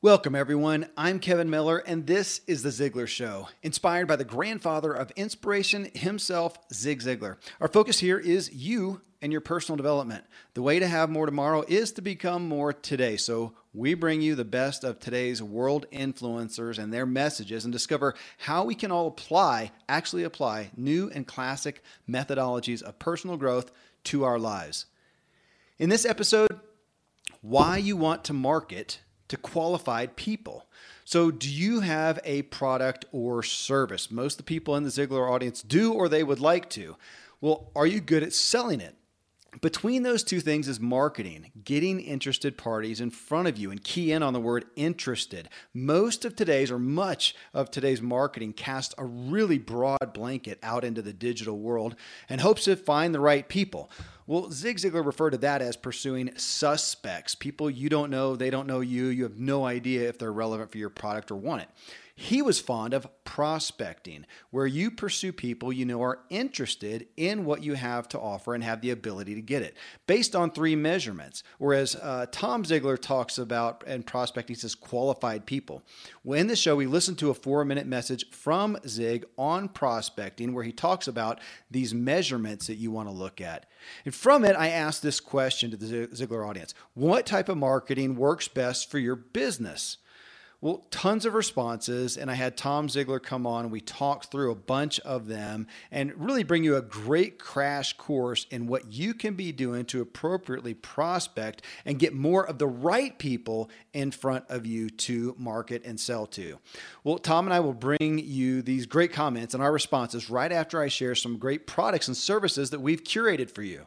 Welcome, everyone. I'm Kevin Miller, and this is The Ziglar Show, inspired by the grandfather of inspiration himself, Zig Ziglar. Our focus here is you and your personal development. The way to have more tomorrow is to become more today. So, we bring you the best of today's world influencers and their messages and discover how we can all apply, actually apply, new and classic methodologies of personal growth to our lives. In this episode, why you want to market to qualified people. So, do you have a product or service? Most of the people in the Ziglar audience do, or they would like to. Well, are you good at selling it? Between those two things is marketing, getting interested parties in front of you, and key in on the word interested. Most of today's, or much of today's marketing, casts a really broad blanket out into the digital world and hopes to find the right people. Well, Zig Ziglar referred to that as pursuing suspects, people you don't know, they don't know you, you have no idea if they're relevant for your product or want it. He was fond of prospecting, where you pursue people you know are interested in what you have to offer and have the ability to get it based on three measurements. Whereas uh, Tom Ziglar talks about and prospecting says qualified people. Well, in the show, we listened to a four minute message from Zig on prospecting where he talks about these measurements that you want to look at. And from it, I asked this question to the Ziglar audience What type of marketing works best for your business? Well, tons of responses, and I had Tom Ziglar come on. We talked through a bunch of them and really bring you a great crash course in what you can be doing to appropriately prospect and get more of the right people in front of you to market and sell to. Well, Tom and I will bring you these great comments and our responses right after I share some great products and services that we've curated for you.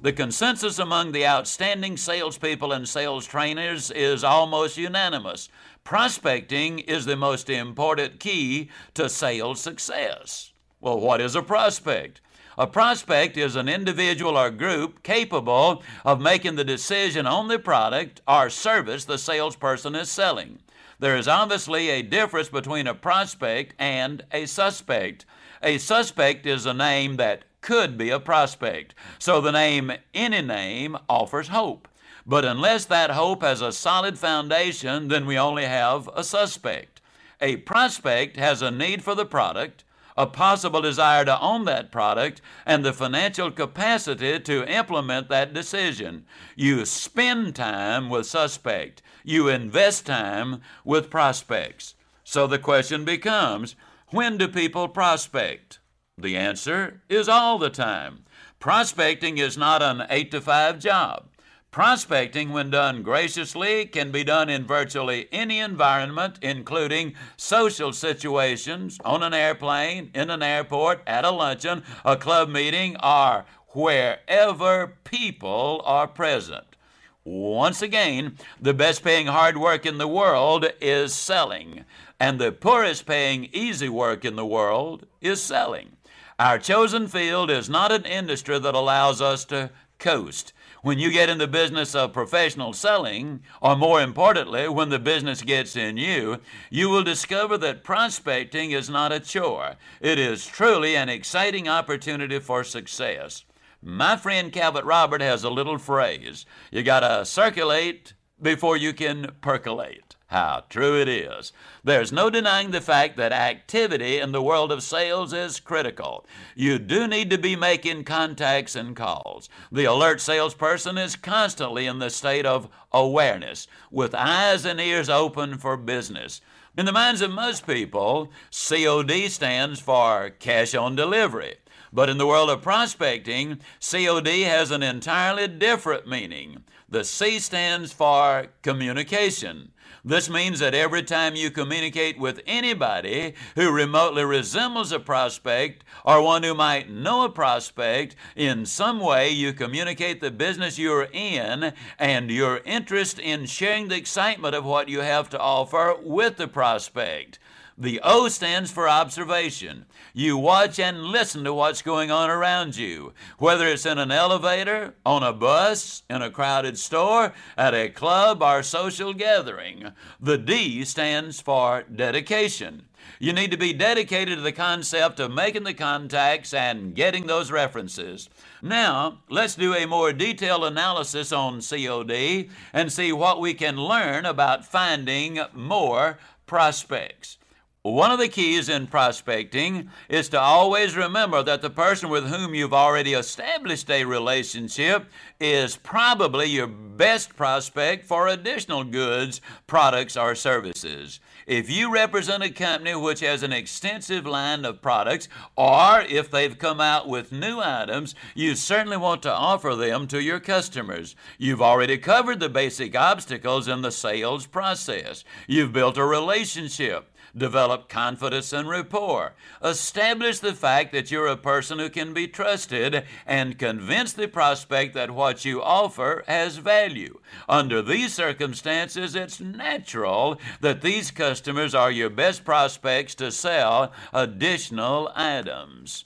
The consensus among the outstanding salespeople and sales trainers is almost unanimous. Prospecting is the most important key to sales success. Well, what is a prospect? A prospect is an individual or group capable of making the decision on the product or service the salesperson is selling. There is obviously a difference between a prospect and a suspect. A suspect is a name that could be a prospect. So the name, any name, offers hope. But unless that hope has a solid foundation, then we only have a suspect. A prospect has a need for the product, a possible desire to own that product, and the financial capacity to implement that decision. You spend time with suspect. You invest time with prospects. So the question becomes, when do people prospect? The answer is all the time. Prospecting is not an 8 to 5 job. Prospecting, when done graciously, can be done in virtually any environment, including social situations, on an airplane, in an airport, at a luncheon, a club meeting, or wherever people are present. Once again, the best paying hard work in the world is selling, and the poorest paying easy work in the world is selling. Our chosen field is not an industry that allows us to coast. When you get in the business of professional selling, or more importantly, when the business gets in you, you will discover that prospecting is not a chore. It is truly an exciting opportunity for success. My friend Cavett Robert has a little phrase you got to circulate before you can percolate. How true it is. There's no denying the fact that activity in the world of sales is critical. You do need to be making contacts and calls. The alert salesperson is constantly in the state of awareness, with eyes and ears open for business. In the minds of most people, COD stands for cash on delivery. But in the world of prospecting, COD has an entirely different meaning. The C stands for communication. This means that every time you communicate with anybody who remotely resembles a prospect or one who might know a prospect, in some way you communicate the business you're in and your interest in sharing the excitement of what you have to offer with the prospect. The O stands for observation. You watch and listen to what's going on around you, whether it's in an elevator, on a bus, in a crowded store, at a club, or social gathering. The D stands for dedication. You need to be dedicated to the concept of making the contacts and getting those references. Now, let's do a more detailed analysis on COD and see what we can learn about finding more prospects. One of the keys in prospecting is to always remember that the person with whom you've already established a relationship is probably your best prospect for additional goods, products, or services. If you represent a company which has an extensive line of products, or if they've come out with new items, you certainly want to offer them to your customers. You've already covered the basic obstacles in the sales process. You've built a relationship develop confidence and rapport, establish the fact that you're a person who can be trusted, and convince the prospect that what you offer has value. Under these circumstances, it's natural that these customers are your best prospects to sell additional items.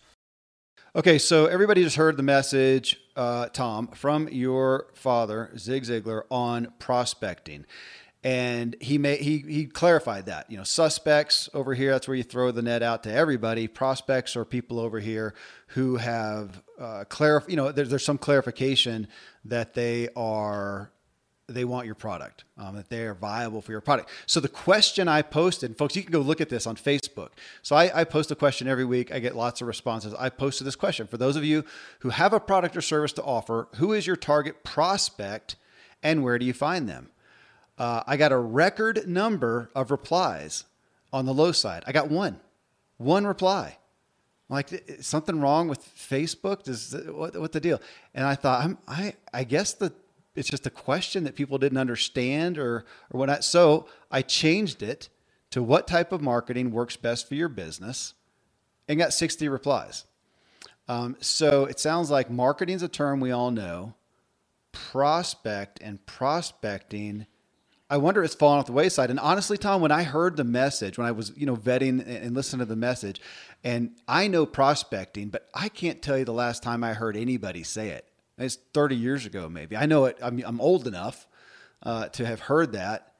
Okay, so everybody just heard the message, uh, Tom, from your father, Zig Ziglar, on prospecting and he he he clarified that you know suspects over here that's where you throw the net out to everybody prospects are people over here who have uh, clarif- you know there's, there's some clarification that they are they want your product um, that they are viable for your product. So the question i posted folks you can go look at this on facebook. So I, I post a question every week i get lots of responses. I posted this question for those of you who have a product or service to offer who is your target prospect and where do you find them uh, I got a record number of replies on the low side. I got one, one reply. I'm like something wrong with Facebook? Does what, what the deal? And I thought, I'm, I I guess the it's just a question that people didn't understand or or what. I, so I changed it to what type of marketing works best for your business, and got 60 replies. Um, so it sounds like marketing is a term we all know. Prospect and prospecting I wonder it's fallen off the wayside. And honestly, Tom, when I heard the message, when I was, you know, vetting and listening to the message, and I know prospecting, but I can't tell you the last time I heard anybody say it. It's 30 years ago, maybe. I know it. I'm, I'm old enough uh, to have heard that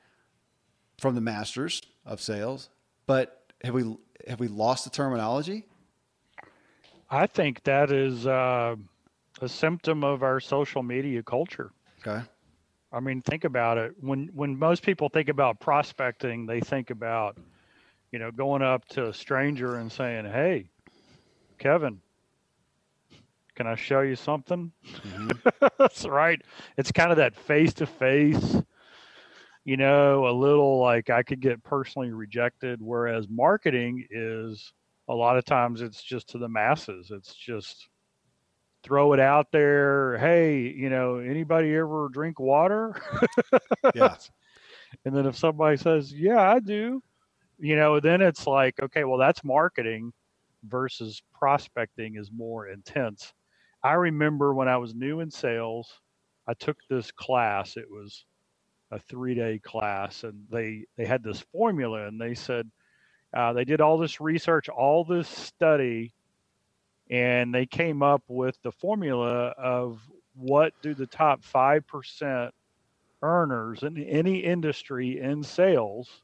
from the masters of sales, but have we have we lost the terminology? I think that is uh, a symptom of our social media culture. Okay. I mean, think about it. When when most people think about prospecting, they think about, you know, going up to a stranger and saying, "Hey, Kevin, can I show you something?" Mm-hmm. That's right. It's kind of that face to face. You know, a little like I could get personally rejected. Whereas marketing is a lot of times it's just to the masses. It's just throw it out there. Hey, you know, anybody ever drink water? yeah. And then if somebody says, yeah, I do, you know, then it's like, okay, well, that's marketing versus prospecting is more intense. I remember when I was new in sales, I took this class. It was a three day class, and they they had this formula, and they said uh, they did all this research, all this study and they came up with the formula of what do the top 5% earners in any industry in sales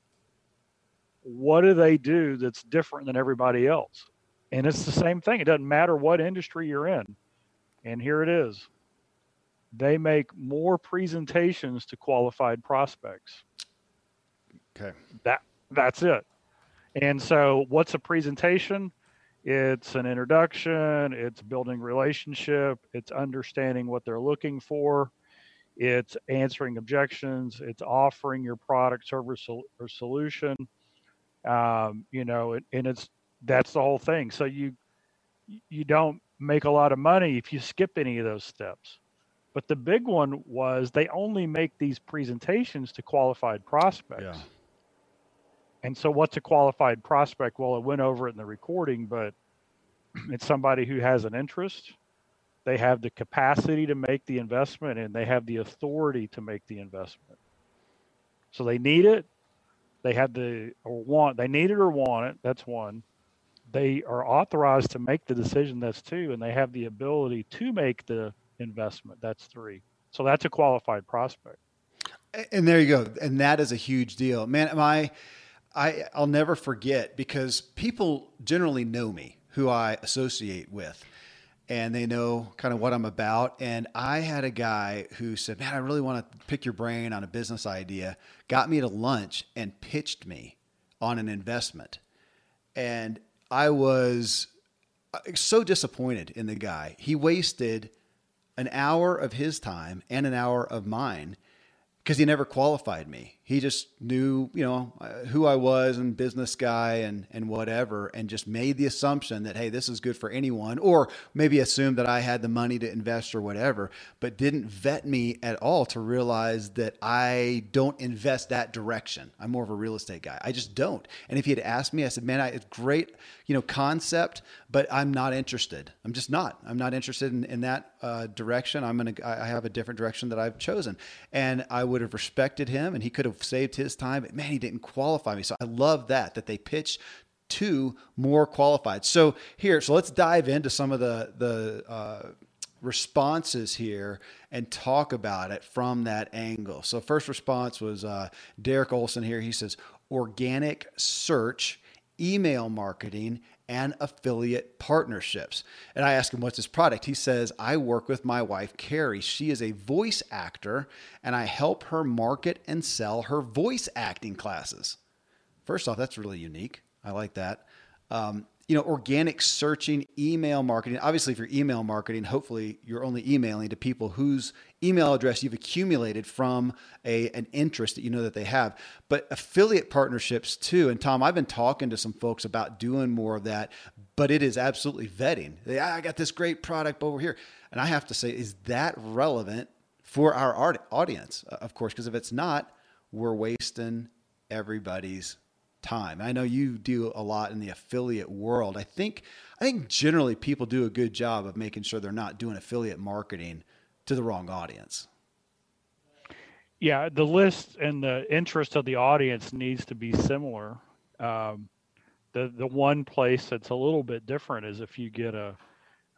what do they do that's different than everybody else? And it's the same thing. It doesn't matter what industry you're in. And here it is. They make more presentations to qualified prospects. Okay. That that's it. And so what's a presentation it's an introduction, it's building relationship, it's understanding what they're looking for, it's answering objections, it's offering your product, service, or solution. Um, you know, and it's that's the whole thing. So you you don't make a lot of money if you skip any of those steps. But the big one was they only make these presentations to qualified prospects. Yeah. And so, what's a qualified prospect? Well, it went over it in the recording, but it's somebody who has an interest. They have the capacity to make the investment and they have the authority to make the investment. So they need it. They have the or want they need it or want it. That's one. They are authorized to make the decision. That's two, and they have the ability to make the investment. That's three. So that's a qualified prospect. And there you go. And that is a huge deal, man. Am I? I I'll never forget because people generally know me, who I associate with, and they know kind of what I'm about. And I had a guy who said, "Man, I really want to pick your brain on a business idea." Got me to lunch and pitched me on an investment, and I was uh, so disappointed in the guy. He wasted an hour of his time and an hour of mine because he never qualified me. He just knew, you know, uh, who I was and business guy and and whatever, and just made the assumption that hey, this is good for anyone, or maybe assumed that I had the money to invest or whatever, but didn't vet me at all to realize that I don't invest that direction. I'm more of a real estate guy. I just don't. And if he had asked me, I said, man, I, it's great, you know, concept, but I'm not interested. I'm just not. I'm not interested in, in that uh, direction. I'm gonna. I have a different direction that I've chosen, and I would have respected him, and he could have saved his time. But man, he didn't qualify me. So I love that that they pitch to more qualified. So here, so let's dive into some of the the uh, responses here and talk about it from that angle. So first response was uh, Derek Olson here. He says organic search, email marketing, and affiliate partnerships. And I asked him, What's his product? He says, I work with my wife, Carrie. She is a voice actor, and I help her market and sell her voice acting classes. First off, that's really unique. I like that. Um, you know, organic searching, email marketing. Obviously, if you're email marketing, hopefully you're only emailing to people whose email address you've accumulated from a an interest that you know that they have. But affiliate partnerships too. And Tom, I've been talking to some folks about doing more of that, but it is absolutely vetting. They, ah, I got this great product over here, and I have to say, is that relevant for our audience? Uh, of course, because if it's not, we're wasting everybody's time. I know you do a lot in the affiliate world. I think I think generally people do a good job of making sure they're not doing affiliate marketing to the wrong audience. Yeah, the list and the interest of the audience needs to be similar. Um, the the one place that's a little bit different is if you get a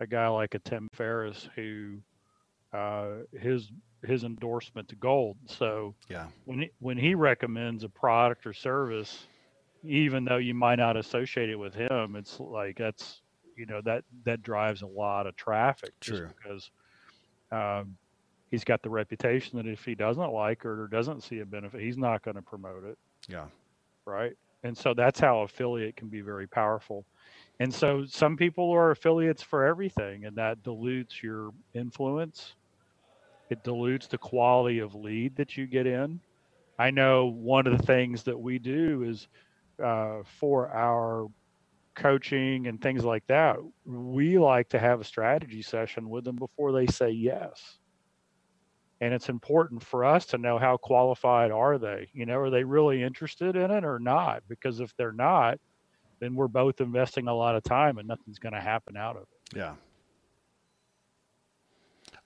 a guy like a Tim Ferriss who uh, his his endorsement to gold. So yeah, when he, when he recommends a product or service, even though you might not associate it with him, it's like that's you know that that drives a lot of traffic just True. because um, he's got the reputation that if he doesn't like it or doesn't see a benefit, he's not going to promote it. Yeah. Right. And so that's how affiliate can be very powerful. And so some people are affiliates for everything, and that dilutes your influence. It dilutes the quality of lead that you get in. I know one of the things that we do is uh, for our coaching and things like that, we like to have a strategy session with them before they say yes. And it's important for us to know how qualified are they? You know, are they really interested in it or not? Because if they're not, then we're both investing a lot of time and nothing's going to happen out of it. Yeah.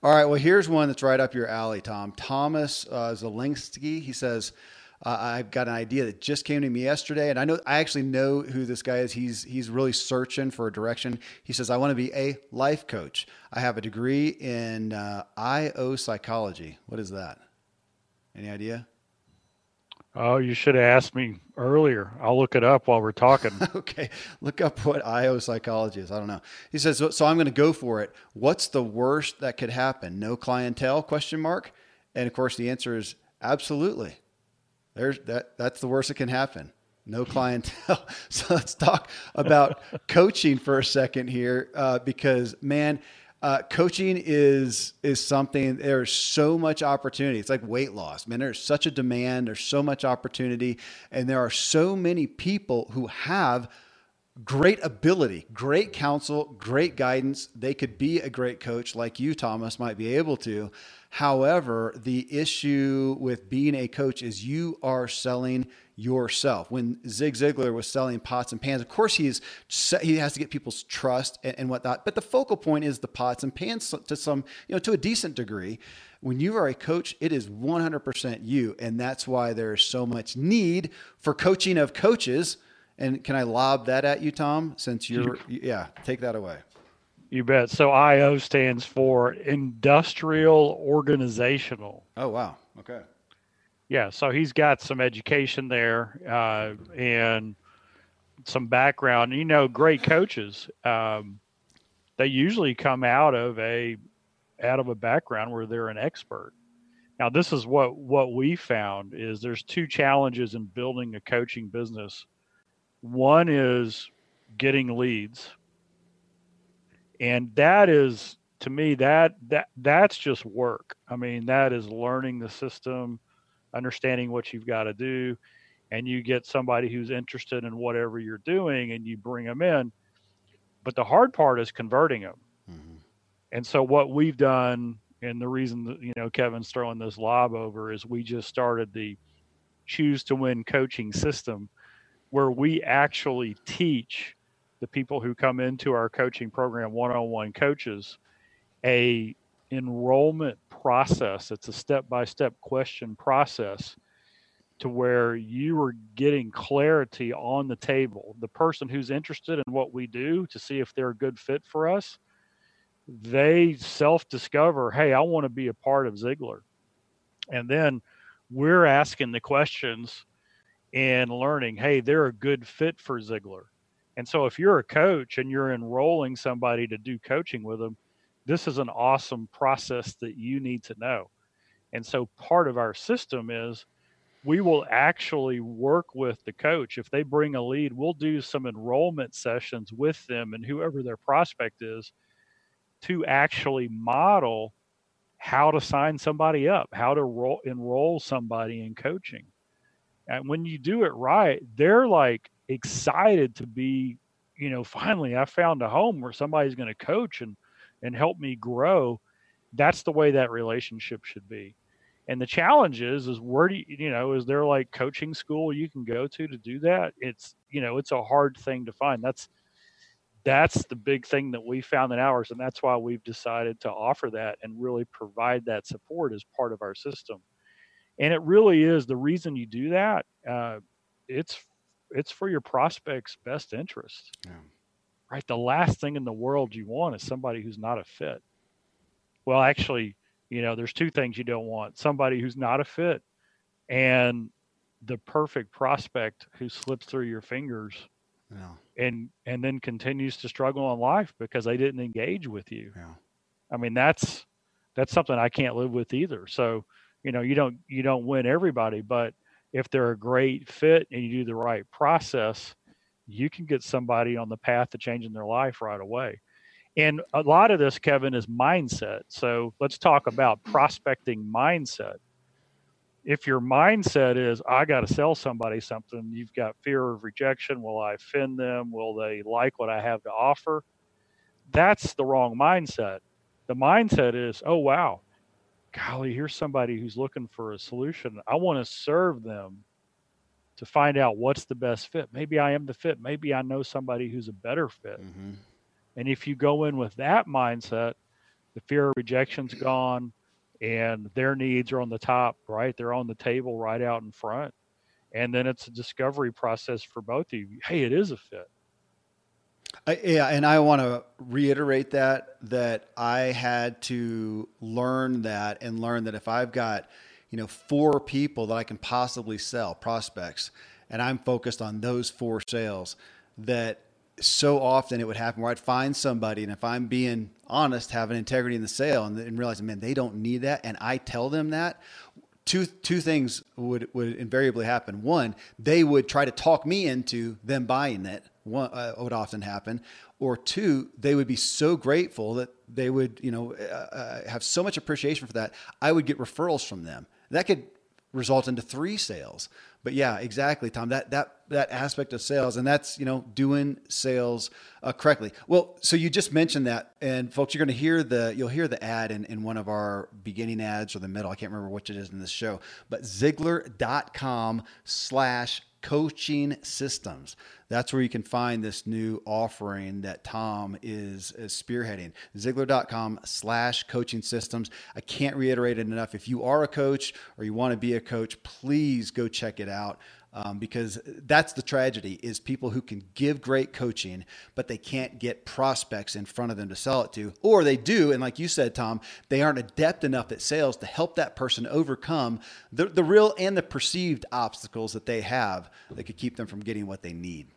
All right. Well, here's one that's right up your alley, Tom. Thomas uh, Zelinsky. He says, uh, I've got an idea that just came to me yesterday, and I know I actually know who this guy is. He's he's really searching for a direction. He says, "I want to be a life coach. I have a degree in uh, IO psychology. What is that? Any idea?" Oh, you should have asked me earlier. I'll look it up while we're talking. okay, look up what IO psychology is. I don't know. He says, so, so I'm going to go for it. What's the worst that could happen? No clientele? Question mark. And of course, the answer is absolutely. There's that. That's the worst that can happen. No clientele. so let's talk about coaching for a second here, uh, because man, uh, coaching is is something. There's so much opportunity. It's like weight loss. Man, there's such a demand. There's so much opportunity, and there are so many people who have great ability, great counsel, great guidance. They could be a great coach like you, Thomas, might be able to. However, the issue with being a coach is you are selling yourself. When Zig Ziglar was selling pots and pans, of course he's he has to get people's trust and, and whatnot. But the focal point is the pots and pans to some, you know, to a decent degree. When you are a coach, it is 100% you, and that's why there's so much need for coaching of coaches. And can I lob that at you, Tom? Since you're, yeah, take that away. You bet. So IO stands for industrial organizational. Oh wow. Okay. Yeah, so he's got some education there uh, and some background. You know, great coaches. Um, they usually come out of a out of a background where they're an expert. Now, this is what what we found is there's two challenges in building a coaching business. One is getting leads, and that is to me that that that's just work. I mean, that is learning the system understanding what you've got to do, and you get somebody who's interested in whatever you're doing and you bring them in. But the hard part is converting them. Mm-hmm. And so what we've done, and the reason that you know Kevin's throwing this lob over is we just started the choose to win coaching system where we actually teach the people who come into our coaching program one-on-one coaches a enrollment process. It's a step by step question process to where you are getting clarity on the table. The person who's interested in what we do to see if they're a good fit for us, they self discover, hey, I want to be a part of Ziglar. And then we're asking the questions and learning, hey, they're a good fit for Ziglar. And so if you're a coach and you're enrolling somebody to do coaching with them, this is an awesome process that you need to know. And so part of our system is we will actually work with the coach. If they bring a lead, we'll do some enrollment sessions with them and whoever their prospect is to actually model how to sign somebody up, how to roll, enroll somebody in coaching. And when you do it right, they're like excited to be, you know, finally I found a home where somebody's going to coach and and help me grow. That's the way that relationship should be. And the challenge is is where do you you know is there like coaching school you can go to to do that? It's you know it's a hard thing to find. That's that's the big thing that we found in ours and that's why we've decided to offer that and really provide that support as part of our system and it really is the reason you do that uh, it's it's for your prospects best interest yeah right? The last thing in the world you want is somebody who's not a fit. Well, actually, you know, there's two things you don't want somebody who's not a fit and the perfect prospect who slips through your fingers yeah. and and then continues to struggle in life because they didn't engage with you. Yeah. I mean, that's that's something I can't live with either. So, you know, you don't you don't win everybody, but if they're a great fit and you do the right process, you can get somebody on the path to changing their life right away. And a lot of this, Kevin, is mindset. So let's talk about mm-hmm. prospecting mindset. If your mindset is, I got to sell somebody something, you've got fear of rejection. Will I offend them? Will they like what I have to offer? That's the wrong mindset. The mindset is, oh, wow, golly, here's somebody who's looking for a solution. I want to serve them to find out what's the best fit. Maybe I am the fit. Maybe I know somebody who's a better fit. Mm-hmm. And if you go in with that mindset, the fear of rejection's gone and their needs are on the top, right? They're on the table right out in front. And then it's a discovery process for both of you. Hey, it is a fit. I, yeah, and I want to reiterate that that I had to learn that and learn that if I've got you know, four people that I can possibly sell, prospects, and I'm focused on those four sales, that so often it would happen where I'd find somebody, and if I'm being honest, have an integrity in the sale, and, and realize, man, they don't need that, and I tell them that. Two two things would would invariably happen. One, they would try to talk me into them buying it. One uh, would often happen, or two, they would be so grateful that they would, you know, uh, uh, have so much appreciation for that. I would get referrals from them, that could result into three sales. But yeah, exactly, Tom. That that that aspect of sales, and that's you know doing sales uh, correctly. Well, so you just mentioned that, and folks, you're going to hear the you'll hear the ad in, in one of our beginning ads or the middle. I can't remember which it is in this show, but Ziglar.com slash coaching systems. That's where you can find this new offering that Tom is, is spearheading. Ziglar.com slash coaching systems. I can't reiterate it enough. If you are a coach or you want to be a coach, please go check it out. Um, because that's the tragedy is people who can give great coaching but they can't get prospects in front of them to sell it to. Or they do and like you said tom they aren't adept enough at sales to help that person overcome the, the real and the perceived obstacles that they have that could keep them from getting what they need.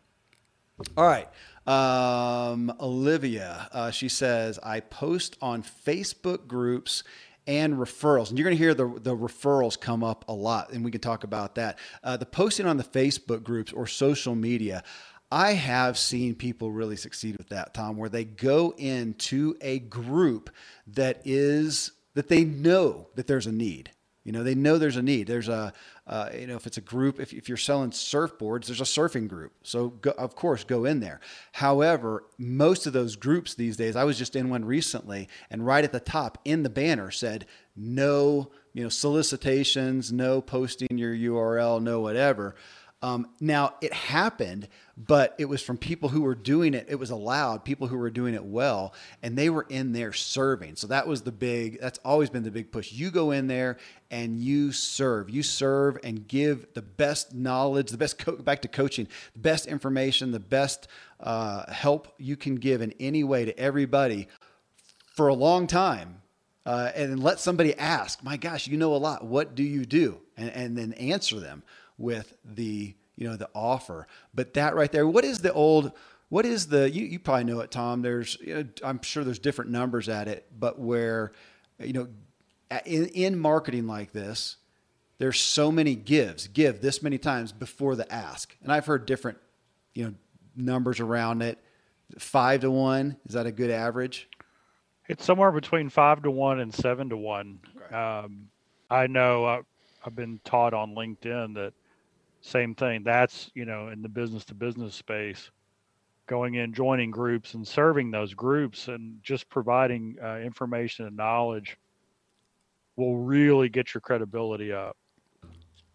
All right um, olivia uh, she says i post on facebook groups and referrals. And you're going to hear the, the referrals come up a lot, and we can talk about that. Uh, the posting on the Facebook groups or social media, I have seen people really succeed with that, Tom, where they go into a group that is that they know that there's a need. You know, they know there's a need. There's a, uh, you know, if it's a group, if, if you're selling surfboards, there's a surfing group. So, go, of course, go in there. However, most of those groups these days, I was just in one recently, and right at the top in the banner said, no, you know, solicitations, no posting your URL, no whatever. Um, now, it happened, but it was from people who were doing it. It was allowed, people who were doing it well, and they were in there serving. So that was the big, that's always been the big push. You go in there and you serve. You serve and give the best knowledge, the best, co- back to coaching, the best information, the best uh, help you can give in any way to everybody for a long time. Uh, and let somebody ask, my gosh, you know a lot. What do you do? And, and then answer them with the you know the offer. But that right there, what is the old? What is the? You, you probably know it, Tom. There's you know, I'm sure there's different numbers at it, but where you know in, in marketing like this, there's so many gives, give this many times before the ask, and I've heard different you know numbers around it. Five to one is that a good average? It's somewhere between five to one and seven to one. Um, I know uh, I've been taught on LinkedIn that same thing. That's, you know, in the business to business space, going in, joining groups and serving those groups and just providing uh, information and knowledge will really get your credibility up.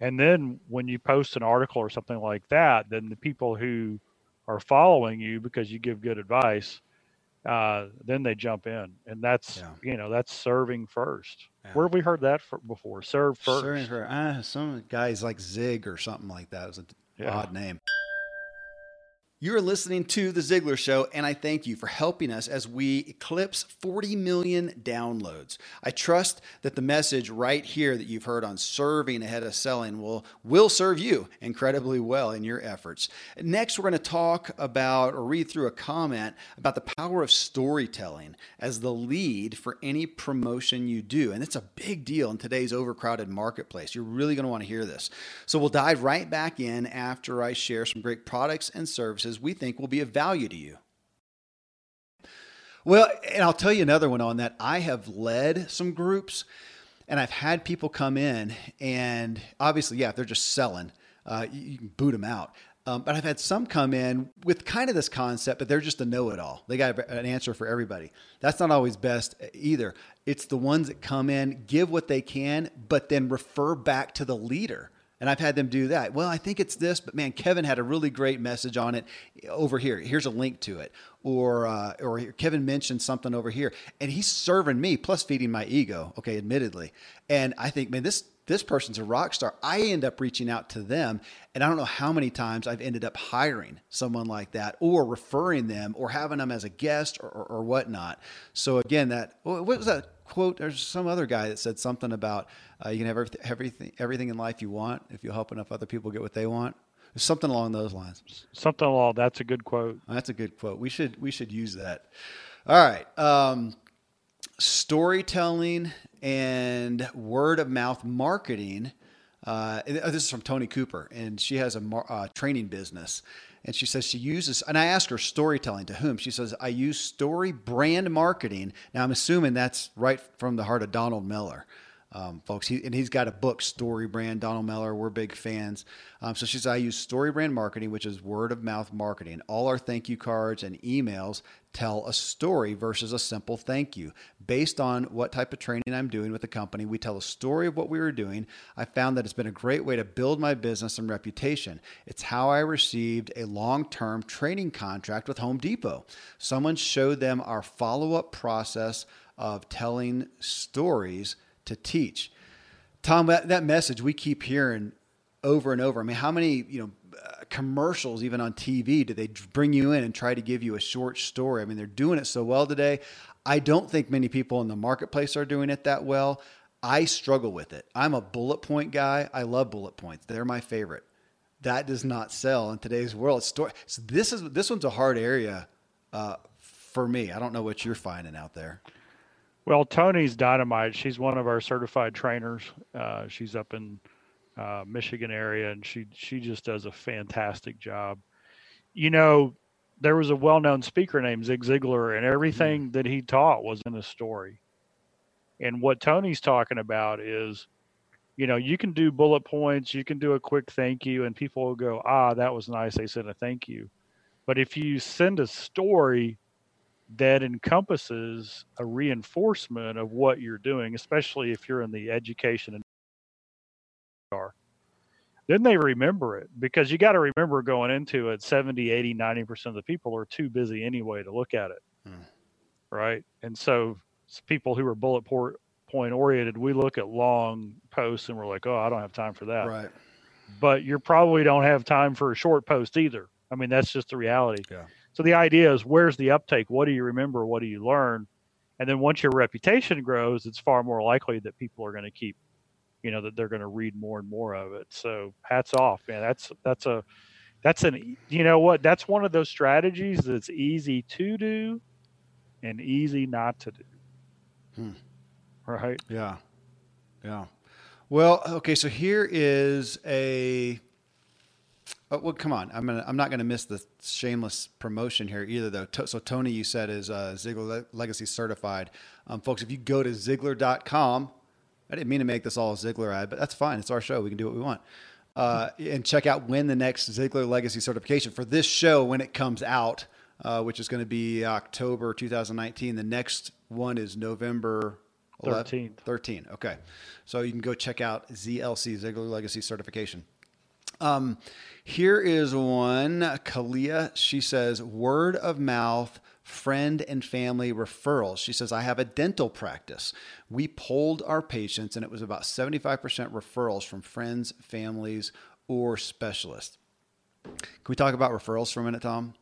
And then when you post an article or something like that, then the people who are following you because you give good advice, uh, then they jump in, and that's yeah. you know that's serving first. Yeah. Where have we heard that for, before? Serve first. Serving for uh, some guys like Zig or something like that. It was an yeah. odd name. You're listening to The Ziglar Show, and I thank you for helping us as we eclipse 40 million downloads. I trust that the message right here that you've heard on serving ahead of selling will, will serve you incredibly well in your efforts. Next, we're going to talk about or read through a comment about the power of storytelling as the lead for any promotion you do. And it's a big deal in today's overcrowded marketplace. You're really going to want to hear this. So we'll dive right back in after I share some great products and services we think will be of value to you. Well, and I'll tell you another one on that. I have led some groups and I've had people come in, and obviously, yeah, if they're just selling, uh, you can boot them out. Um, but I've had some come in with kind of this concept, but they're just a know it all. They got an answer for everybody. That's not always best either. It's the ones that come in, give what they can, but then refer back to the leader and I've had them do that. Well, I think it's this, but man, Kevin had a really great message on it over here. Here's a link to it. Or, uh, or Kevin mentioned something over here, and he's serving me plus feeding my ego. Okay, admittedly, and I think, man, this this person's a rock star. I end up reaching out to them, and I don't know how many times I've ended up hiring someone like that, or referring them, or having them as a guest, or, or, or whatnot. So again, that what was that quote? There's some other guy that said something about uh, you can have everything, everything, everything in life you want if you help enough other people get what they want. Something along those lines. Something along. That's a good quote. That's a good quote. We should we should use that. All right. Um, storytelling and word of mouth marketing. Uh, this is from Tony Cooper, and she has a uh, training business. And she says she uses, and I ask her storytelling to whom? She says, I use story brand marketing. Now, I'm assuming that's right from the heart of Donald Miller um, folks. He, and he's got a book, Story Brand. Donald Miller, we're big fans. Um, so she says, I use Story Brand marketing, which is word of mouth marketing. All our thank you cards and emails tell a story versus a simple thank you. Based on what type of training I'm doing with the company, we tell a story of what we were doing. I found that it's been a great way to build my business and reputation. It's how I received a long term training contract with Home Depot. Someone showed them our follow up process of telling stories to teach. Tom, that, that message we keep hearing over and over. I mean, how many you know uh, commercials even on TV do they bring you in and try to give you a short story? I mean, they're doing it so well today. I don't think many people in the marketplace are doing it that well. I struggle with it. I'm a bullet point guy. I love bullet points. They're my favorite. That does not sell in today's world. Story. So this is this one's a hard area uh, for me. I don't know what you're finding out there. Well, Tony's dynamite. She's one of our certified trainers. Uh, she's up in uh, Michigan area, and she she just does a fantastic job. You know, there was a well-known speaker named Zig Ziglar, and everything mm-hmm. that he taught was in a story. And what Tony's talking about is, you know, you can do bullet points, you can do a quick thank you, and people will go, "Ah, that was nice." They said a thank you. But if you send a story that encompasses a reinforcement of what you're doing, especially if you're in the education and are, then they remember it because you got to remember going into it 70, 80, 90% of the people are too busy anyway to look at it. Hmm. Right. And so people who are bullet point oriented, we look at long posts and we're like, oh, I don't have time for that. Right. But you probably don't have time for a short post either. I mean, that's just the reality. Yeah. So the idea is where's the uptake? What do you remember? What do you learn? And then once your reputation grows, it's far more likely that people are going to keep, you know, that they're going to read more and more of it. So hats off, man. That's that's a that's an you know what? That's one of those strategies that's easy to do and easy not to do. Hmm. Right? Yeah. Yeah. Well, okay, so here is a Oh, well, come on. I'm gonna. I'm not gonna miss the shameless promotion here either, though. So Tony, you said is uh, Ziglar Legacy certified. Um, folks, if you go to Ziglar.com, I didn't mean to make this all a Ziglar ad, but that's fine. It's our show. We can do what we want. Uh, and check out when the next Ziglar Legacy certification for this show when it comes out, uh, which is going to be October 2019. The next one is November 13th. 13. Okay, so you can go check out ZLC Ziglar Legacy certification. Um, here is one, Kalia. She says, word of mouth, friend and family referrals. She says, I have a dental practice. We polled our patients, and it was about 75% referrals from friends, families, or specialists. Can we talk about referrals for a minute, Tom?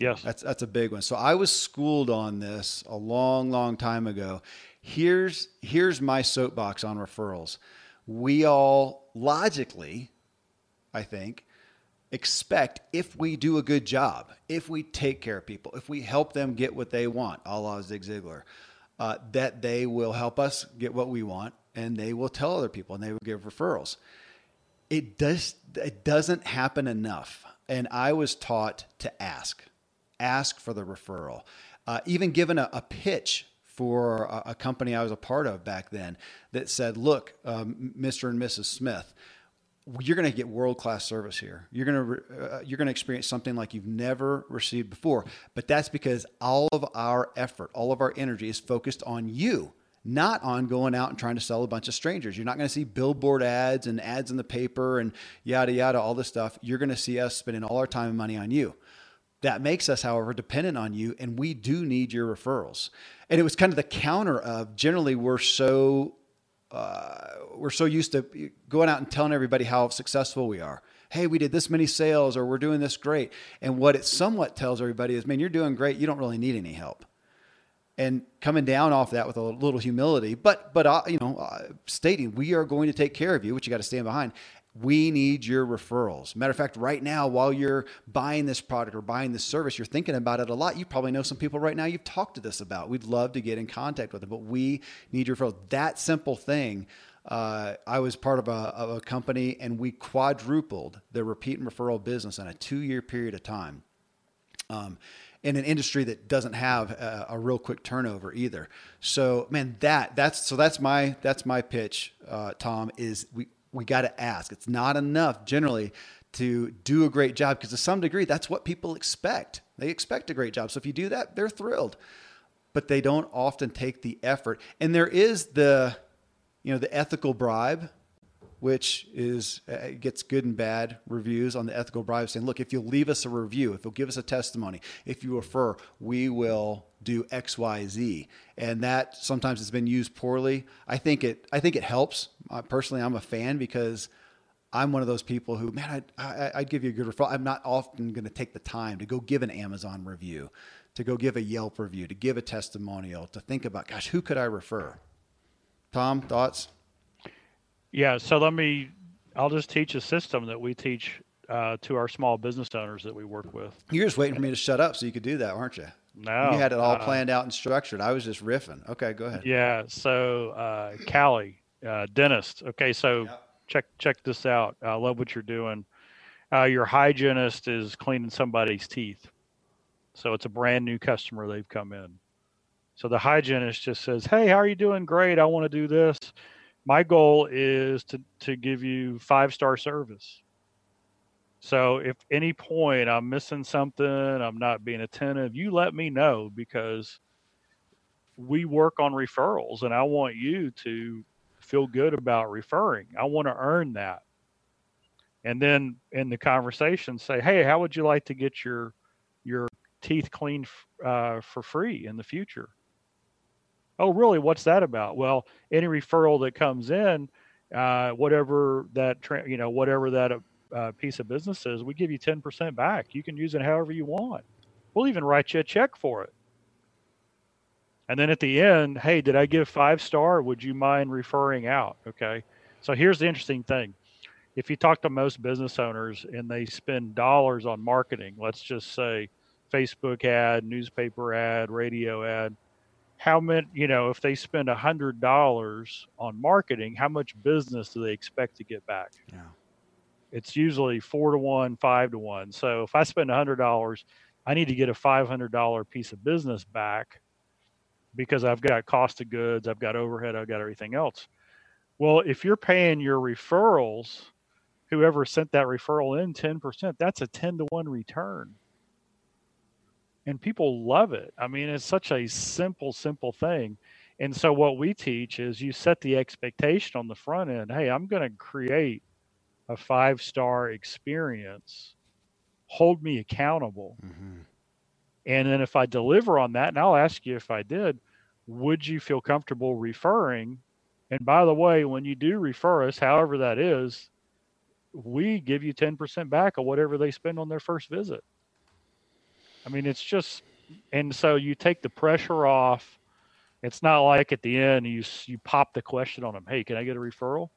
Yes. That's that's a big one. So I was schooled on this a long, long time ago. Here's here's my soapbox on referrals. We all logically I think, expect if we do a good job, if we take care of people, if we help them get what they want, a la Zig Ziglar, uh, that they will help us get what we want and they will tell other people and they will give referrals. It does it doesn't happen enough. And I was taught to ask. Ask for the referral. Uh, even given a, a pitch for a, a, company I was a part of back then that said, look, um, Mr. and Mrs. Smith, you're going to get world class service here. You're going to uh, you're going to experience something like you've never received before. But that's because all of our effort, all of our energy is focused on you, not on going out and trying to sell a bunch of strangers. You're not going to see billboard ads and ads in the paper and yada yada all this stuff. You're going to see us spending all our time and money on you. That makes us, however, dependent on you, and we do need your referrals. And it was kind of the counter of generally we're so uh, we're so used to going out and telling everybody how successful we are. Hey, we did this many sales, or we're doing this great. And what it somewhat tells everybody is, man, you're doing great. You don't really need any help. And coming down off that with a little humility, but but uh, you know, uh, stating we are going to take care of you, which you got to stand behind, we need your referrals. Matter of fact, right now, while you're buying this product or buying this service, you're thinking about it a lot. You probably know some people right now you've talked to this about. We'd love to get in contact with them, but we need your referrals. That simple thing. Uh, I was part of a, of a company and we quadrupled the repeat and referral business in a two year period of time. Um, in an industry that doesn't have a, a, real quick turnover either. So, man, that that's so that's my that's my pitch, uh, Tom. Is we we got to ask. It's not enough generally to do a great job because to some degree that's what people expect. They expect a great job. So if you do that, they're thrilled. But they don't often take the effort. And there is the you know the ethical bribe which is uh, gets good and bad reviews on the ethical bribe saying look if you'll leave us a review if you'll give us a testimony if you refer we will do xyz and that sometimes has been used poorly i think it i think it helps uh, personally i'm a fan because I'm one of those people who, man, I, I'd give you a good referral. I'm not often going to take the time to go give an Amazon review, to go give a Yelp review, to give a testimonial, to think about, gosh, who could I refer? Tom, thoughts? Yeah. So let me, I'll just teach a system that we teach uh, to our small business owners that we work with. You're just waiting for me to shut up so you could do that, aren't you? No. You had it all uh, planned out and structured. I was just riffing. Okay, go ahead. Yeah. So, uh, Callie, uh, dentist. Okay. So, Yep. check check this out. I love what you're doing. Uh, your hygienist is cleaning somebody's teeth, so it's a brand new customer. They've come in. So the hygienist just says, "Hey, how are you doing? Great. I want to do this. My goal is to to give you five star service. So if any point I'm missing something, I'm not being attentive, you let me know because we work on referrals, and I want you to feel good about referring. I want to earn that. And then in the conversation, say, "Hey, how would you like to get your your teeth cleaned uh, for free in the future?" Oh, really? What's that about? Well, any referral that comes in, uh, whatever that tra- you know, whatever that uh, piece of business is, we give you ten percent back. You can use it however you want. We'll even write you a check for it. And then at the end, hey, did I give five star? Would you mind referring out? Okay. So here's the interesting thing. If you talk to most business owners and they spend dollars on marketing, let's just say Facebook ad, newspaper ad, radio ad, how many, you know, if they spend a hundred dollars on marketing, how much business do they expect to get back? Yeah. It's usually four to one, five to one. So if I spend a hundred dollars, I need to get a five hundred dollar piece of business back because I've got cost of goods, I've got overhead, I've got everything else. Well, if you're paying your referrals, whoever sent that referral in 10%, that's a 10 to 1 return. And people love it. I mean, it's such a simple, simple thing. And so, what we teach is you set the expectation on the front end hey, I'm going to create a five star experience, hold me accountable. Mm-hmm. And then if I deliver on that, and I'll ask you if I did, would you feel comfortable referring? And by the way, when you do refer us, however that is, we give you 10% back of whatever they spend on their first visit. I mean, it's just, and so you take the pressure off. It's not like at the end you you pop the question on them. Hey, can I get a referral?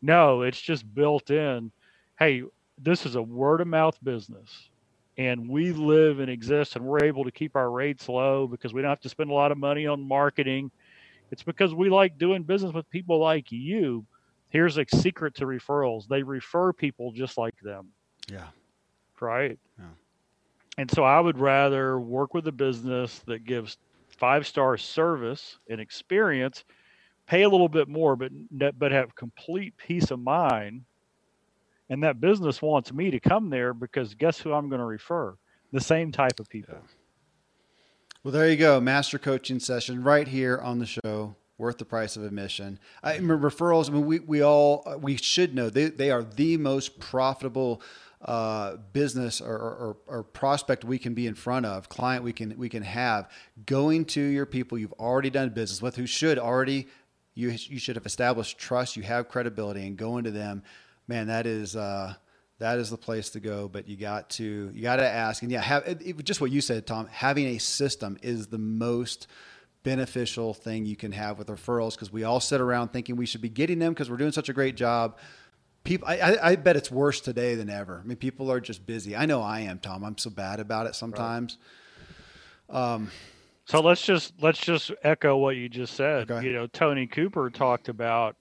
No, it's just built in. Hey, this is a word of mouth business and we live and exist and we're able to keep our rates low because we don't have to spend a lot of money on marketing it's because we like doing business with people like you here's a secret to referrals they refer people just like them Yeah. right Yeah. And so i would rather work with a business that gives five star service and experience pay a little bit more but but have complete peace of mind and that business wants me to come there because guess who I'm going to refer? The same type of people. Well, there you go. Master coaching session right here on the show. Worth the price of admission. I mean, referrals. I mean, we, we all uh, we should know they, they are the most profitable uh, business or, or, or prospect we can be in front of, client we can we can have. Going to your people you've already done business with, who should already you you should have established trust, you have credibility, and going to them man, that is uh, that is the place to go. But you got to you got to ask, and yeah, have it, just what you said, Tom. Having a system is the most beneficial thing you can have with referrals because we all sit around thinking we should be getting them because we're doing such a great job. People, I, I, I, bet it's worse today than ever. I mean, people are just busy. I know I am, Tom. I'm so bad about it sometimes. Right. Um, so let's just let's just echo what you just said. Okay. You know, Tony Cooper talked about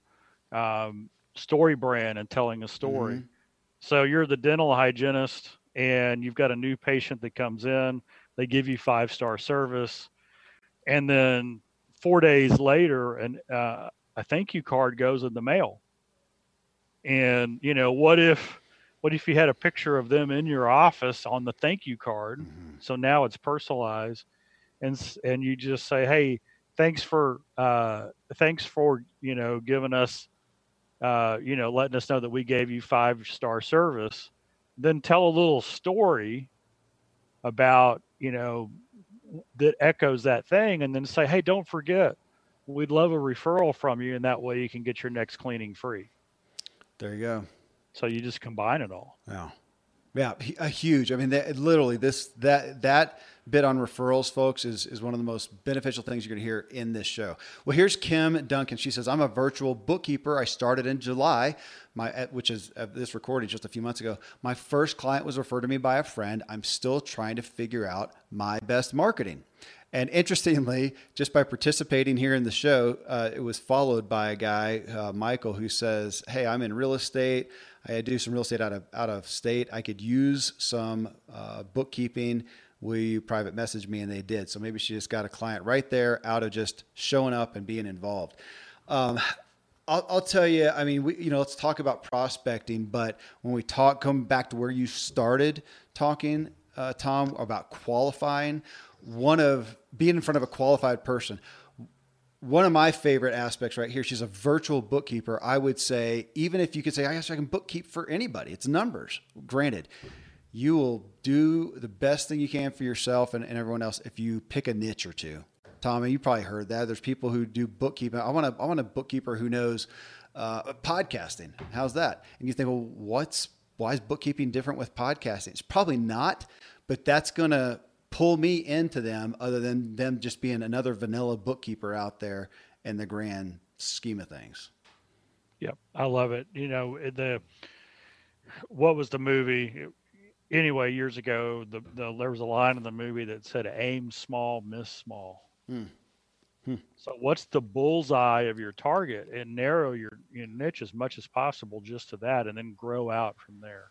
um, story brand and telling a story. Mm-hmm. So you're the dental hygienist and you've got a new patient that comes in, they give you five star service, and then four days later, and uh, a thank you card goes in the mail. And you know what if what if you had a picture of them in your office on the thank you card? Mm-hmm. So now it's personalized, and and you just say, hey, thanks for uh, thanks for you know giving us uh, you know, letting us know that we gave you five star service, then tell a little story about, you know, that echoes that thing and then say, hey, don't forget, we'd love a referral from you. And that way you can get your next cleaning free. There you go. So you just combine it all. Yeah. Yeah, a huge. I mean, that, literally, this that that bit on referrals, folks, is is one of the most beneficial things you're going to hear in this show. Well, here's Kim Duncan. She says, "I'm a virtual bookkeeper. I started in July, my which is this recording just a few months ago. My first client was referred to me by a friend. I'm still trying to figure out my best marketing." And interestingly, just by participating here in the show, uh, it was followed by a guy, uh, Michael, who says, "Hey, I'm in real estate. I had to do some real estate out of out of state. I could use some uh, bookkeeping. Will you private message me?" And they did. So maybe she just got a client right there out of just showing up and being involved. Um, I'll, I'll, tell you. I mean, we, you know, let's talk about prospecting. But when we talk, come back to where you started talking, uh, Tom, about qualifying. One of being in front of a qualified person one of my favorite aspects right here, she's a virtual bookkeeper. I would say, even if you could say, I guess I can bookkeep for anybody, it's numbers. Granted, you will do the best thing you can for yourself and, and everyone else if you pick a niche or two. Tommy, you probably heard that. There's people who do bookkeeping. I want a, I want a bookkeeper who knows uh, podcasting. How's that? And you think, well, what's why is bookkeeping different with podcasting? It's probably not, but that's going to pull me into them other than them just being another vanilla bookkeeper out there in the grand scheme of things. Yep, I love it. You know, the what was the movie? Anyway, years ago, the, the there was a line in the movie that said "aim small, miss small." Hmm. Hmm. So, what's the bullseye of your target, and narrow your, your niche as much as possible just to that, and then grow out from there.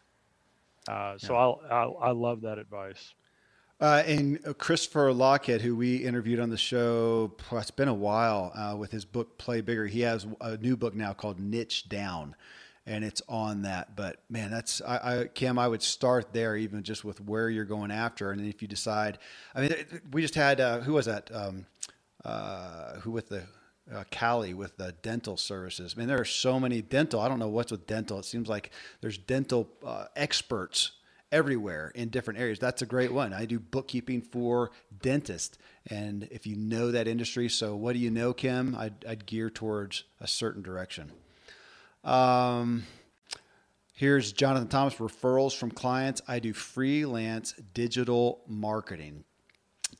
Uh, so, yeah. i i I love that advice. Uh, and Christopher Lochhead, who we interviewed on the show, it's been a while uh, with his book Play Bigger. He has a new book now called Niche Down, and it's on that. But man, that's I, I Kim. I would start there, even just with where you're going after, and if you decide, I mean, we just had uh, who was that? Um, uh, who with the uh, Cali with the dental services. I mean, there are so many dental. I don't know what's with dental. It seems like there's dental uh, experts everywhere in different areas. That's a great one. I do bookkeeping for dentists. And if you know that industry, so what do you know, Kim? I'd, I'd gear towards a certain direction. Um, here's Jonathan Thomas referrals from clients. I do freelance digital marketing.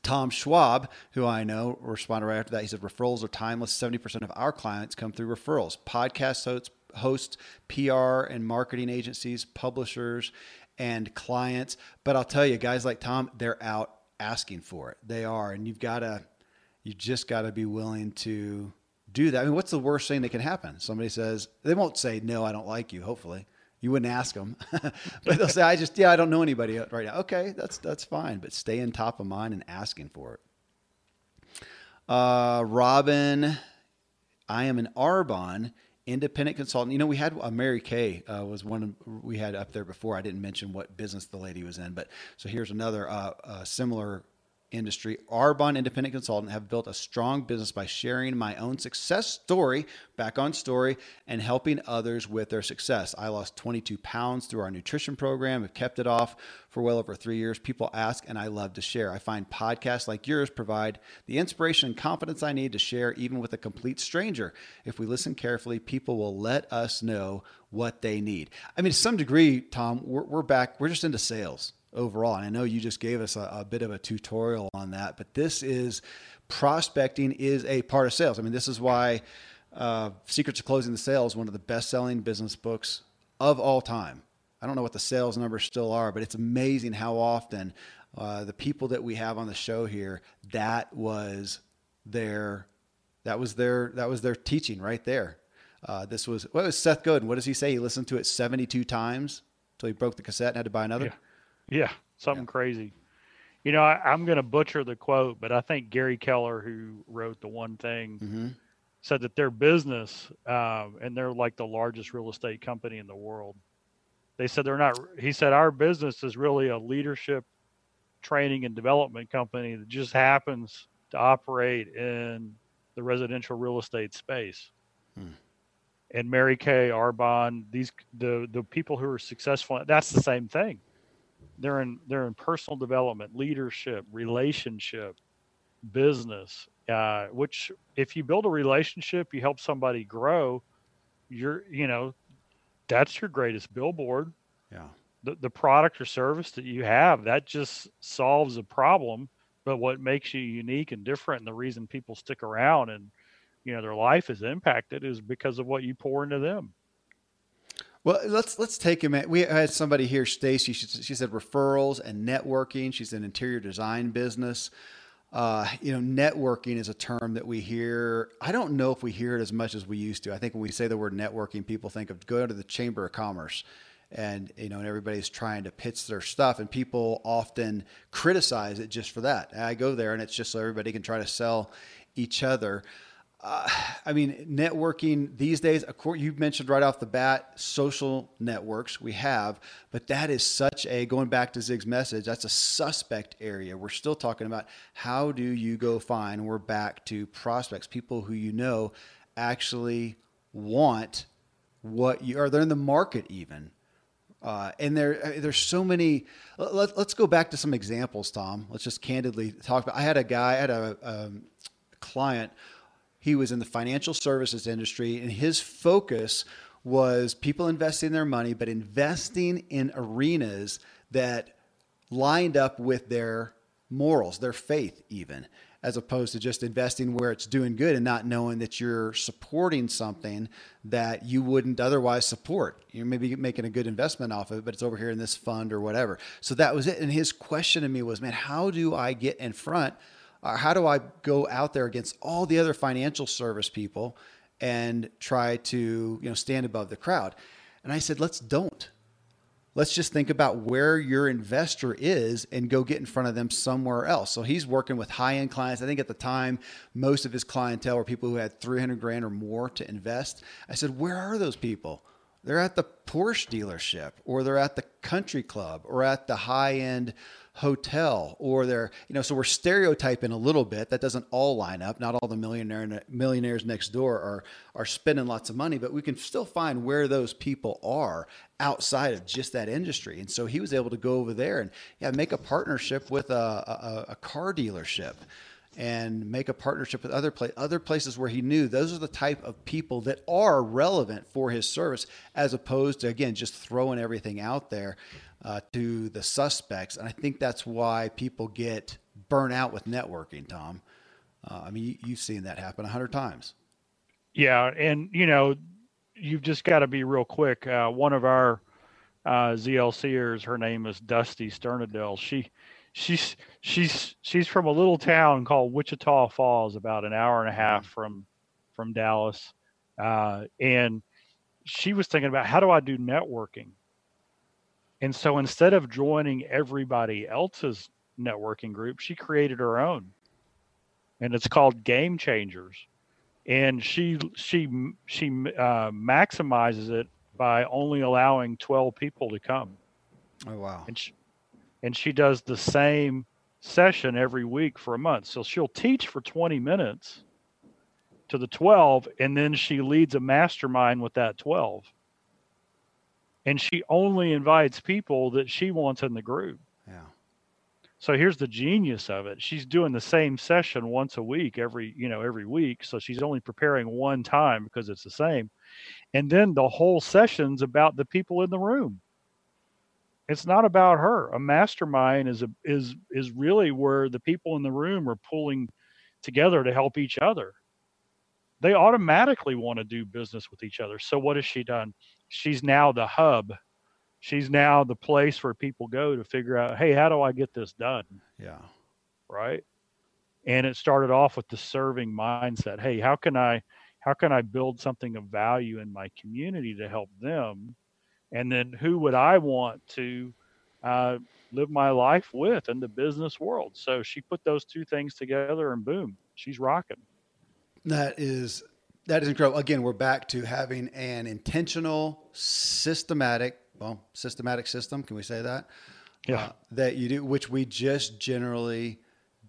Tom Schwab, who I know, responded right after that. He said, Referrals are timeless. 70% of our clients come through referrals. Podcast hosts, hosts, PR and marketing agencies, publishers, and clients. But I'll tell you, guys like Tom, they're out asking for it. They are, and you've got to, you just got to be willing to do that. I mean, what's the worst thing that can happen? Somebody says they won't say no, I don't like you. Hopefully, you wouldn't ask them, but they'll say, I just yeah, I don't know anybody right now. Okay, that's that's fine, but stay in top of mind and asking for it. Uh, Robin, I am an Arbonne independent consultant. You know, we had uh, Mary Kay uh, was one we had up there before. I didn't mention what business the lady was in, but so here's another uh, uh, similar industry, Arbonne Independent Consultant, have built a strong business by sharing my own success story back on story and helping others with their success. I lost 22 pounds through our nutrition program, have kept it off for well over three years. People ask, and I love to share. I find podcasts like yours provide the inspiration and confidence I need to share, even with a complete stranger. If we listen carefully, people will let us know what they need. I mean, to some degree, Tom, we're, we're back, we're just into sales overall. And I know you just gave us a, a, bit of a tutorial on that, but this is prospecting is a part of sales. I mean, this is why uh, Secrets of Closing the Sale is one of the best selling business books of all time. I don't know what the sales numbers still are, but it's amazing how often uh, the people that we have on the show here, that was their, that was their, that was their teaching right there. Uh, this was what was Seth Godin? What does he say? He listened to it 72 times until he broke the cassette and had to buy another. Yeah. Yeah, something yeah. crazy. You know, I, am going to butcher the quote, but I think Gary Keller, who wrote the one thing, mm-hmm. said that their business, um, and they're like the largest real estate company in the world. They said they're not. He said our business is really a leadership training and development company that just happens to operate in the residential real estate space. Hmm. And Mary Kay, Arbonne, these the the people who are successful. That's the same thing they're in they're in personal development, leadership, relationship, business. Uh, which if you build a relationship, you help somebody grow. You're you know that's your greatest billboard. Yeah. The, the product or service that you have, that just solves a problem. But what makes you unique and different and the reason people stick around and, you know, their life is impacted is because of what you pour into them. Well, let's let's take a minute. We had somebody here, Stacy. She, she said referrals and networking. She's an interior design business. Uh, you know, networking is a term that we hear. I don't know if we hear it as much as we used to. I think when we say the word networking, people think of go to the Chamber of Commerce, and you know, and everybody's trying to pitch their stuff, and people often criticize it just for that. I go there, and it's just so everybody can try to sell each other uh, I mean, networking these days, of course, you mentioned right off the bat social networks we have, but that is such a, going back to Zig's message, that's a suspect area. We're still talking about how do you go find, we're back to prospects, people who you know actually want what you, are they're in the market even. Uh, and there, there's so many. Let, us go back to some examples, Tom. Let's just candidly talk about. I had a guy, I had a, a um, client he was in the financial services industry, and his focus was people investing their money, but investing in arenas that lined up with their morals, their faith, even, as opposed to just investing where it's doing good and not knowing that you're supporting something that you wouldn't otherwise support. You're maybe making a good investment off of it, but it's over here in this fund or whatever. So that was it. And his question to me was, man, how do I get in front? Uh, how do I go out there against all the other financial service people and try to you know stand above the crowd? And I said, let's don't. Let's just think about where your investor is and go get in front of them somewhere else. So he's working with high end clients. I think at the time, most of his clientele were people who had 300 grand or more to invest. I said, where are those people? They're at the Porsche dealership or they're at the country club or at the high end hotel or they're you know so we're stereotyping a little bit. That doesn't all line up. Not all the millionaire millionaires next door are are spending lots of money but we can still find where those people are outside of just that industry. And so he was able to go over there and yeah make a partnership with a, a, a car dealership and make a partnership with other pla- other places where he knew those are the type of people that are relevant for his service as opposed to again just throwing everything out there uh, to the suspects. And I think that's why people get burnt out with networking, Tom. Uh, I mean, you, have seen that happen a hundred times. Yeah. And, you know, you've just got to be real quick. Uh, one of our uh, ZLCers, her name is Dusty Sternadell. She, she's, she's, she's from a little town called Wichita Falls, about an hour and a half from, from Dallas. Uh, and she was thinking about how do I do networking? And so instead of joining everybody else's networking group, she created her own. And it's called Game Changers. And she she she uh, maximizes it by only allowing 12 people to come. Oh wow. And she, and she does the same session every week for a month. So she'll teach for 20 minutes to the 12 and then she leads a mastermind with that 12 and she only invites people that she wants in the group. Yeah. So here's the genius of it. She's doing the same session once a week, every, you know, every week. So she's only preparing one time because it's the same. And then the whole session's about the people in the room. It's not about her. A mastermind is a is is really where the people in the room are pulling together to help each other. They automatically want to do business with each other. So what has she done? She's now the hub. She's now the place where people go to figure out, hey, how do I get this done? Yeah. Right. And it started off with the serving mindset. Hey, how can I how can I build something of value in my community to help them? And then who would I want to uh, live my life with in the business world? So she put those two things together and boom, she's rocking. That is that is incredible. Again, we're back to having an intentional, systematic, well, systematic system. Can we say that? Yeah. Uh, that you do, which we just generally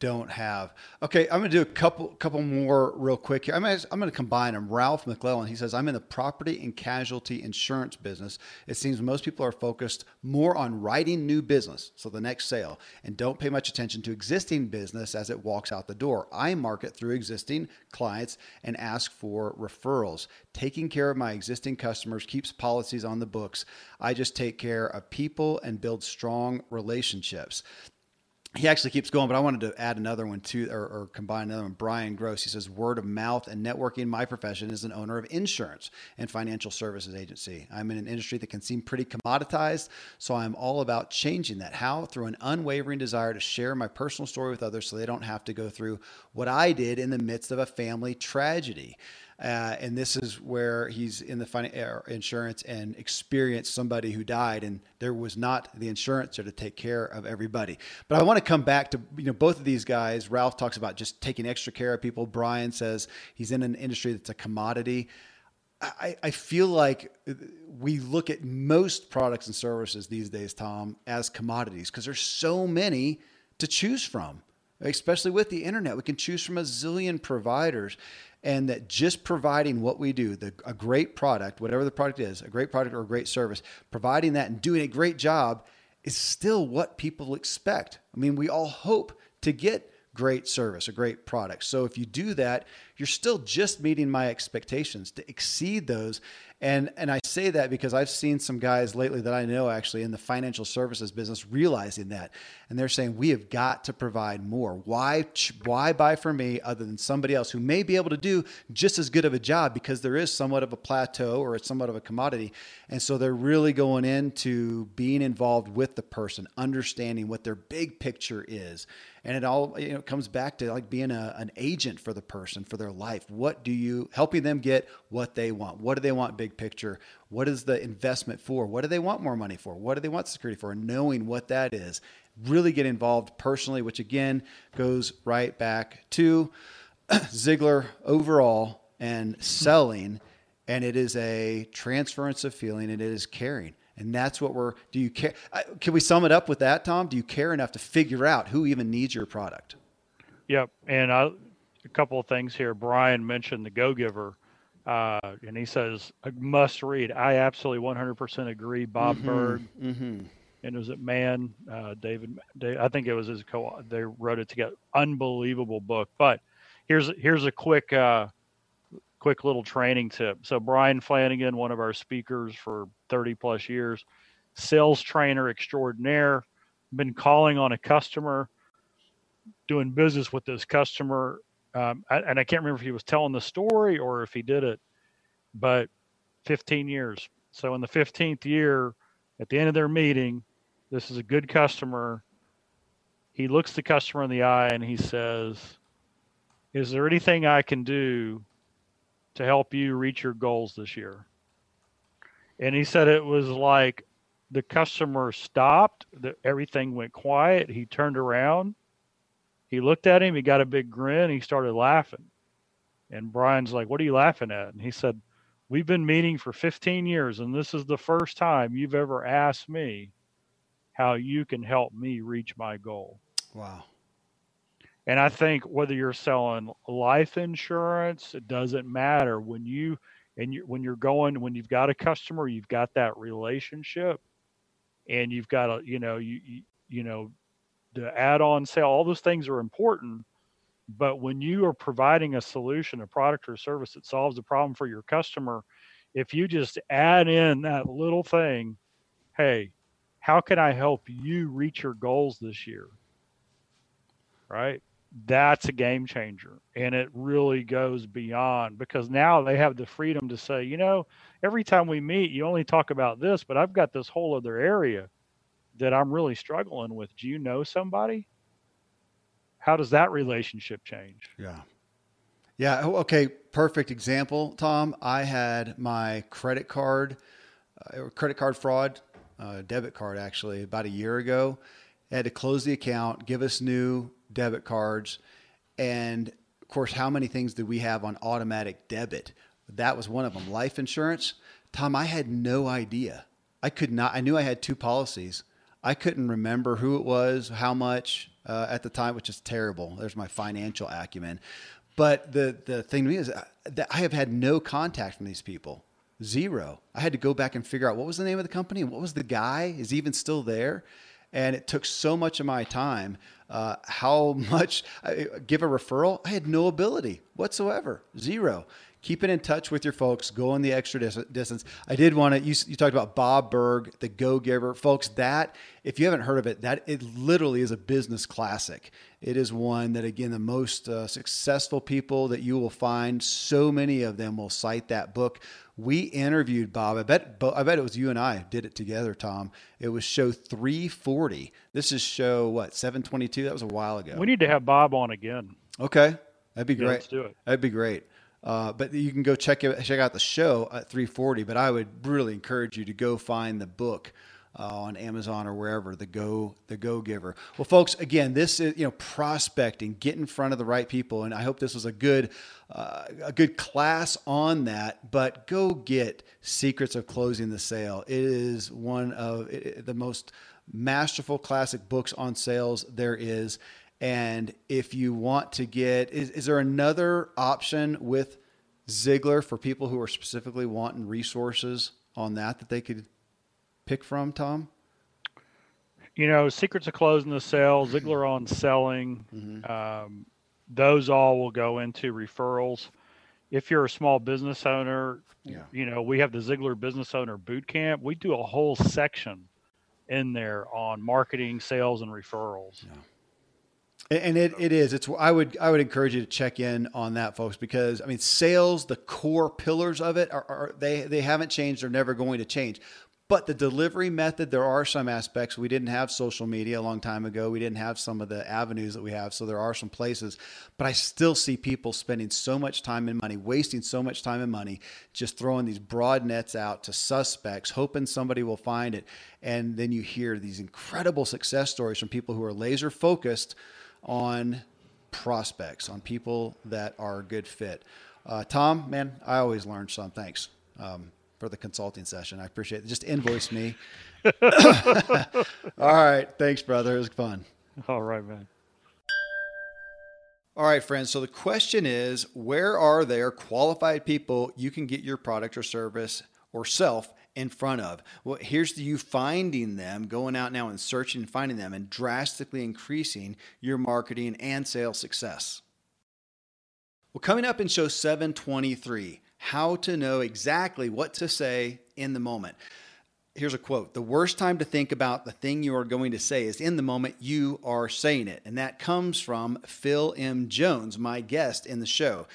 don't have. Okay, I'm going to do a couple couple more real quick here. I'm going, to, I'm going to combine them. Ralph McClellan, he says, I'm in the property and casualty insurance business. It seems most people are focused more on writing new business, so the next sale, and don't pay much attention to existing business as it walks out the door. I market through existing clients and ask for referrals. Taking care of my existing customers keeps policies on the books. I just take care of people and build strong relationships he actually keeps going, but I wanted to add another one too, or, or, combine another one. Brian Gross, he says, word of mouth and networking. in My profession is an owner of insurance and financial services agency. I'm in an industry that can seem pretty commoditized, so I'm all about changing that. How? Through an unwavering desire to share my personal story with others so they don't have to go through what I did in the midst of a family tragedy. Uh, and this is where he's in the fin- uh, insurance and experienced somebody who died, and there was not the insurancer to take care of everybody. But I want to come back to you know both of these guys. Ralph talks about just taking extra care of people. Brian says he's in an industry that's a commodity. I, I feel like we look at most products and services these days, Tom, as commodities because there's so many to choose from especially with the internet. We can choose from a zillion providers and that just providing what we do, the, a great product, whatever the product is, a great product or a great service, providing that and doing a great job is still what people expect. I mean, we all hope to get great service, a great product. So if you do that, you're still just meeting my expectations to exceed those. And and I say that because I've seen some guys lately that I know actually in the financial services business realizing that, and they're saying we have got to provide more. Why why buy from me other than somebody else who may be able to do just as good of a job because there is somewhat of a plateau or it's somewhat of a commodity, and so they're really going into being involved with the person, understanding what their big picture is, and it all you know comes back to like being a, an agent for the person for their life. What do you helping them get what they want? What do they want big picture? What is the investment for? What do they want more money for? What do they want security for? And knowing what that is, really get involved personally, which again goes right back to Ziglar overall and selling. And it is a transference of feeling and it is caring. And that's what we're, do you care? Can we sum it up with that, Tom? Do you care enough to figure out who even needs your product? Yep. And I, a couple of things here. Brian mentioned the Go Giver. Uh, and he says a must read. I absolutely 100% agree. Bob mm-hmm, Burg mm-hmm. and was it Man uh, David, David? I think it was his co. They wrote it together. Unbelievable book. But here's here's a quick uh, quick little training tip. So Brian Flanagan, one of our speakers for 30 plus years, sales trainer extraordinaire, been calling on a customer, doing business with this customer um, and I can't remember if he was telling the story or if he did it, but 15 years. So in the 15th year, at the end of their meeting, this is a good customer. He looks the customer in the eye and he says, Is there anything I can do to help you reach your goals this year? And he said it was like the customer stopped, the, everything went quiet. He turned around he looked at him, he got a big grin, he started laughing. And Brian's like, What are you laughing at? And he said, We've been meeting for 15 years, and this is the first time you've ever asked me how you can help me reach my goal. Wow. And I think whether you're selling life insurance, it doesn't matter when you and you, when you're going when you've got a customer, you've got that relationship, and you've got a you know you you, you know the add-on sale, all those things are important. But when you are providing a solution, a product or a service that solves a problem for your customer, if you just add in that little thing, hey, how can I help you reach your goals this year? Right? That's a game changer. And it really goes beyond because now they have the freedom to say, you know, every time we meet, you only talk about this, but I've got this whole other area that I'm really struggling with. Do you know somebody? How does that relationship change? Yeah. Yeah. Oh, okay. Perfect example, Tom. I had my credit card, uh, credit card fraud, uh, debit card actually about a year ago. I had to close the account, give us new debit cards. And of course, how many things did we have on automatic debit? That was one of them. Life insurance. Tom, I had no idea. I could not, I knew I had two policies I couldn't remember who it was, how much, uh, at the time, which is terrible. There's my financial acumen. But the the thing to me is uh, that I have had no contact from these people. Zero. I had to go back and figure out what was the name of the company, what was the guy, is he even still there? And it took so much of my time. Uh, how much I, give a referral? I had no ability whatsoever. Zero keeping in touch with your folks, going the extra dis- distance. I did want to, you, you talked about Bob Burg, the Go Giver. Folks, that, if you haven't heard of it, that it literally is a business classic. It is one that, again, the most uh, successful people that you will find, so many of them will cite that book. We interviewed Bob. I bet, I bet it was you and I did it together, Tom. It was show 340. This is show, what, 722? That was a while ago. We need to have Bob on again. Okay. That'd be great. Yeah, let's do it. That'd be great. Uh, but you can go check it, check out the show at 340. But I would really encourage you to go find the book uh, on Amazon or wherever the go the Go Giver. Well, folks, again, this is you know prospecting, get in front of the right people, and I hope this was a good uh, a good class on that. But go get Secrets of Closing the Sale. It is one of the most masterful classic books on sales there is. And if you want to get, is, is there another option with Ziglar for people who are specifically wanting resources on that that they could pick from, Tom? You know, Secrets of Closing the Sale, Ziglar on Selling, mm-hmm. um, those all will go into referrals. If you're a small business owner, yeah. you know, we have the Ziglar Business Owner Boot Camp. We do a whole section in there on marketing, sales, and referrals. Yeah. And it, it is. It's I would I would encourage you to check in on that, folks, because I mean, sales, the core pillars of it are, are they they haven't changed. They're never going to change. But the delivery method, there are some aspects. We didn't have social media a long time ago. We didn't have some of the avenues that we have. So there are some places. But I still see people spending so much time and money, wasting so much time and money, just throwing these broad nets out to suspects, hoping somebody will find it. And then you hear these incredible success stories from people who are laser focused on prospects, on people that are a good fit. Uh, Tom, man, I always learn some. Thanks um, for the consulting session. I appreciate it. Just invoice me. All right. Thanks, brother. It was fun. All right, man. All right, friends. So the question is where are there qualified people you can get your product or service or self in front of. Well, here's you finding them, going out now and searching and finding them, and drastically increasing your marketing and sales success. Well, coming up in show 723, how to know exactly what to say in the moment. Here's a quote The worst time to think about the thing you are going to say is in the moment you are saying it. And that comes from Phil M. Jones, my guest in the show.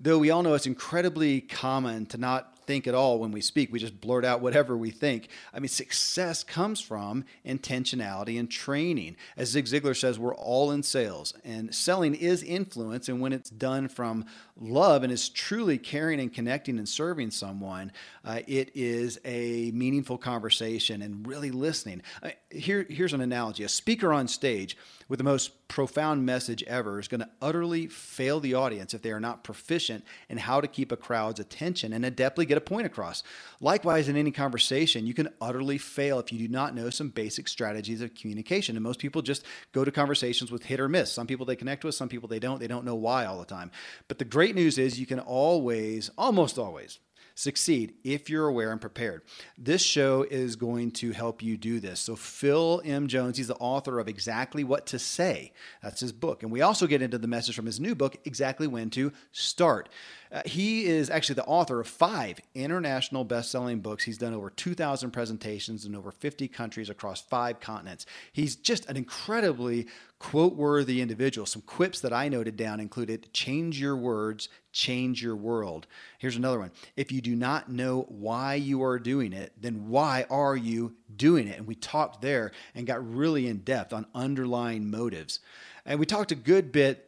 Though we all know it's incredibly common to not think at all when we speak. We just blurt out whatever we think. I mean, success comes from intentionality and training. As Zig Ziglar says, we're all in sales, and selling is influence. And when it's done from love and is truly caring and connecting and serving someone, uh, it is a meaningful conversation and really listening. Uh, here, here's an analogy a speaker on stage with the most profound message ever is going to utterly fail the audience if they are not proficient in how to keep a crowd's attention and adeptly get a point across. Likewise, in any conversation, you can utterly fail if you do not know some basic strategies of communication. And most people just go to conversations with hit or miss. Some people they connect with, some people they don't. They don't know why all the time. But the great news is you can always, almost always, succeed if you're aware and prepared. This show is going to help you do this. So, Phil M. Jones, he's the author of Exactly What to Say. That's his book. And we also get into the message from his new book, Exactly When to Start. Uh, he is actually the author of five international best selling books. He's done over 2,000 presentations in over 50 countries across five continents. He's just an incredibly quote worthy individual. Some quips that I noted down included change your words, change your world. Here's another one. If you do not know why you are doing it, then why are you doing it? And we talked there and got really in depth on underlying motives. And we talked a good bit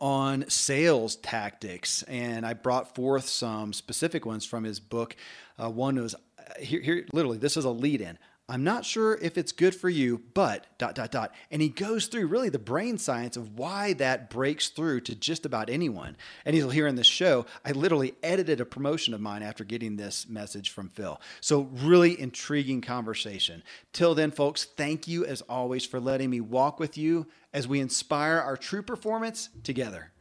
on sales tactics, and I brought forth some specific ones from his book. Uh, one was uh, here, here, literally, this is a lead in. I'm not sure if it's good for you, but dot dot dot. And he goes through really the brain science of why that breaks through to just about anyone. And you'll hear in this show, I literally edited a promotion of mine after getting this message from Phil. So, really intriguing conversation. Till then, folks, thank you as always for letting me walk with you as we inspire our true performance together.